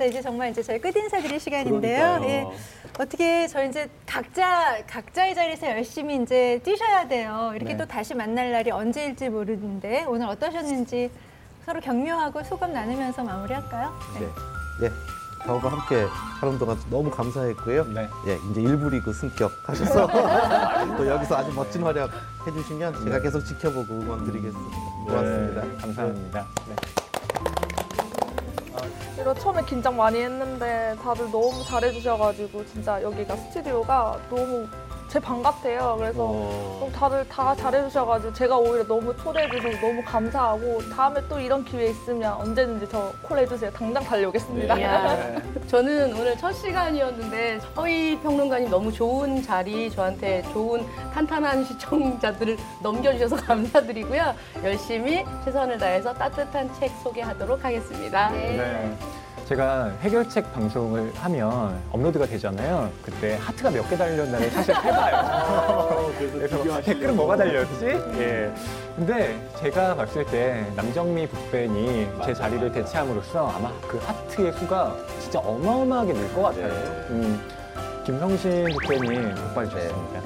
자 이제 정말 이제 저희 끝 인사 드릴 시간인데요. 그러니까요. 예. 어떻게 저희 이제 각자 각자의 자리에서 열심히 이제 뛰셔야 돼요. 이렇게 네. 또 다시 만날 날이 언제일지 모르는데 오늘 어떠셨는지 서로 격려하고 소감 나누면서 마무리할까요? 네. 네. 저와 함께 하는 동안 너무 감사했고요. 네. 예, 이제 일부 리그 승격 하셔서 또 여기서 아주 멋진 활약 해주시면 제가 계속 지켜보고 응원 드리겠습니다. 고맙습니다. 네, 감사합니다. 네. 이거 처음에 긴장 많이 했는데 다들 너무 잘해주셔가지고 진짜 여기가 스튜디오가 너무 제 방 같아요. 그래서 어. 너무 다들 다 잘해주셔가지고 제가 오히려 너무 초대해주셔서 너무 감사하고 다음에 또 이런 기회 있으면 언제든지 저 콜해주세요. 당장 달려오겠습니다. 이야, 저는 오늘 첫 시간이었는데 서희 평론가님 너무 좋은 자리 저한테 좋은 탄탄한 시청자들을 넘겨주셔서 감사드리고요. 열심히 최선을 다해서 따뜻한 책 소개하도록 하겠습니다. 네. 제가 해결책 방송을 하면 업로드가 되잖아요. 그때 하트가 몇 개 달렸나를 사실 해봐요. 그래서 댓글은 뭐가 달렸지? 예. 근데 제가 봤을 때 남정미 북벤이 제 자리를 대체함으로써 아마 그 하트의 수가 진짜 어마어마하게 늘 것 같아요. 음, 김성신 북벤이 복받으셨습니다.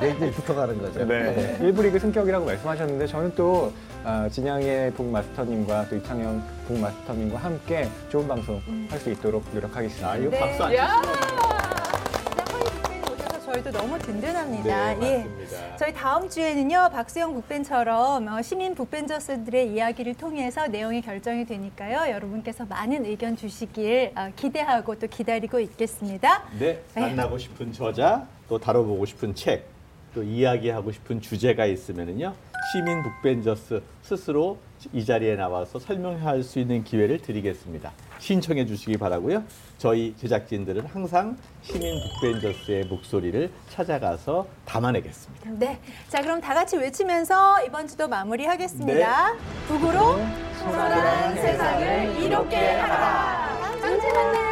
내일부터 가는 거죠. 네. 일부 리그 승격이라고 말씀하셨는데 저는 또 아, 진양의 북마스터님과 또 이창현 북마스터님과 함께 좋은 방송 할 수 있도록 노력하겠습니다. 아, 이거 네. 박수 안 북벤 오셔서 저희도 너무 든든합니다. 네, 예. 맞습니다. 저희 다음 주에는요 박수영 북벤처럼 어, 시민 북벤저스들의 이야기를 통해서 내용이 결정이 되니까요 여러분께서 많은 의견 주시길 어, 기대하고 또 기다리고 있겠습니다. 네, 만나고 싶은 저자, 또 다뤄보고 싶은 책, 또 이야기하고 싶은 주제가 있으면은요 시민 북벤저스 스스로 이 자리에 나와서 설명할 수 있는 기회를 드리겠습니다. 신청해 주시기 바라고요. 저희 제작진들은 항상 시민 북벤저스의 목소리를 찾아가서 담아내겠습니다. 네, 자 그럼 다 같이 외치면서 이번 주도 마무리하겠습니다. 북으로 소란한 세상을 이롭게 하라. 주에 만나요.